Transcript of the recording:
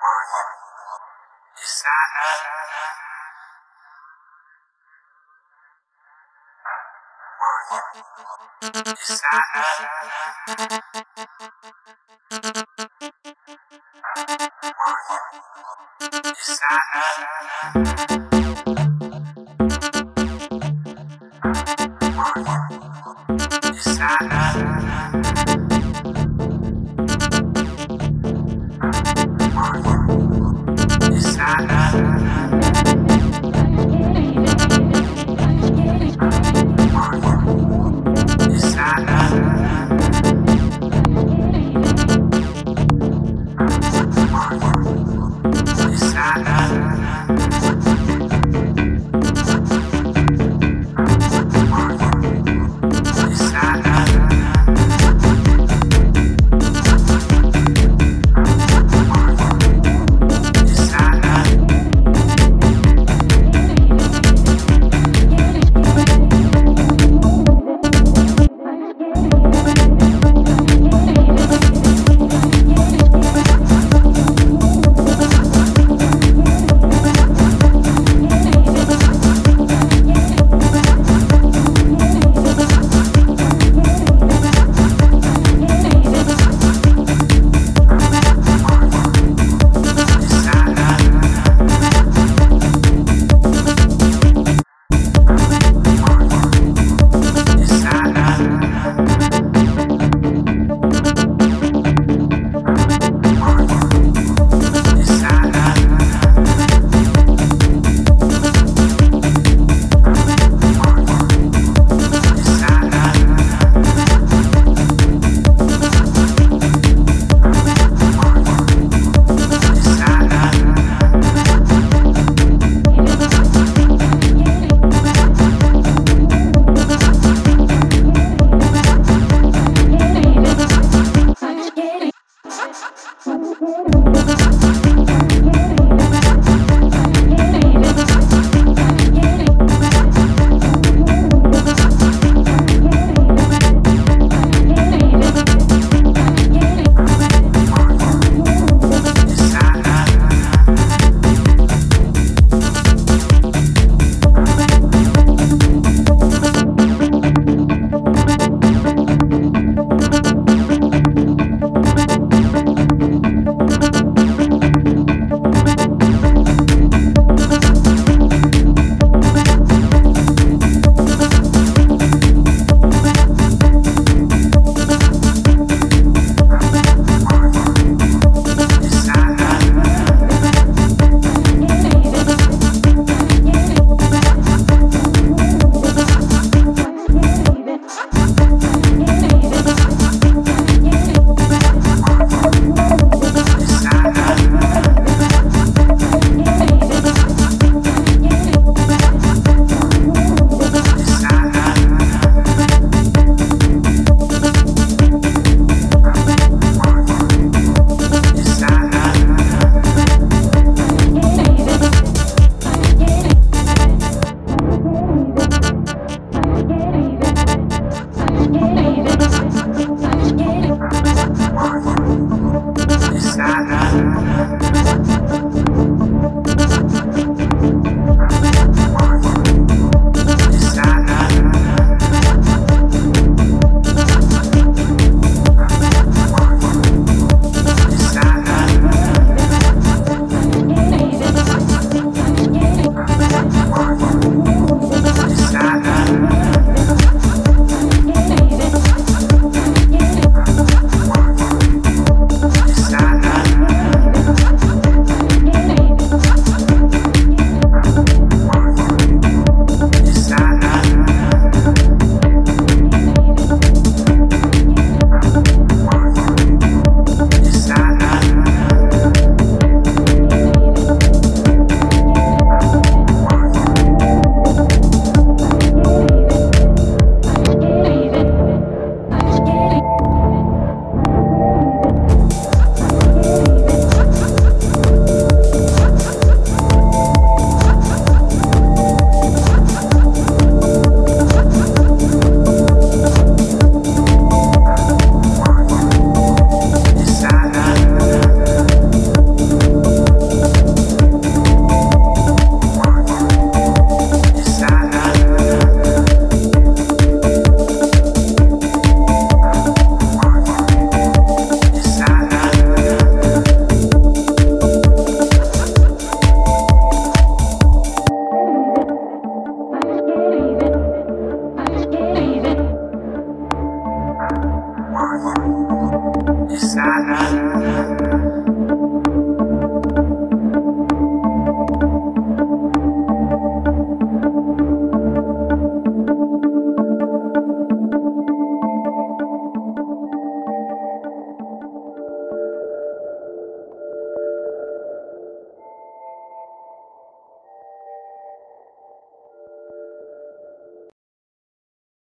William is that William is that William is that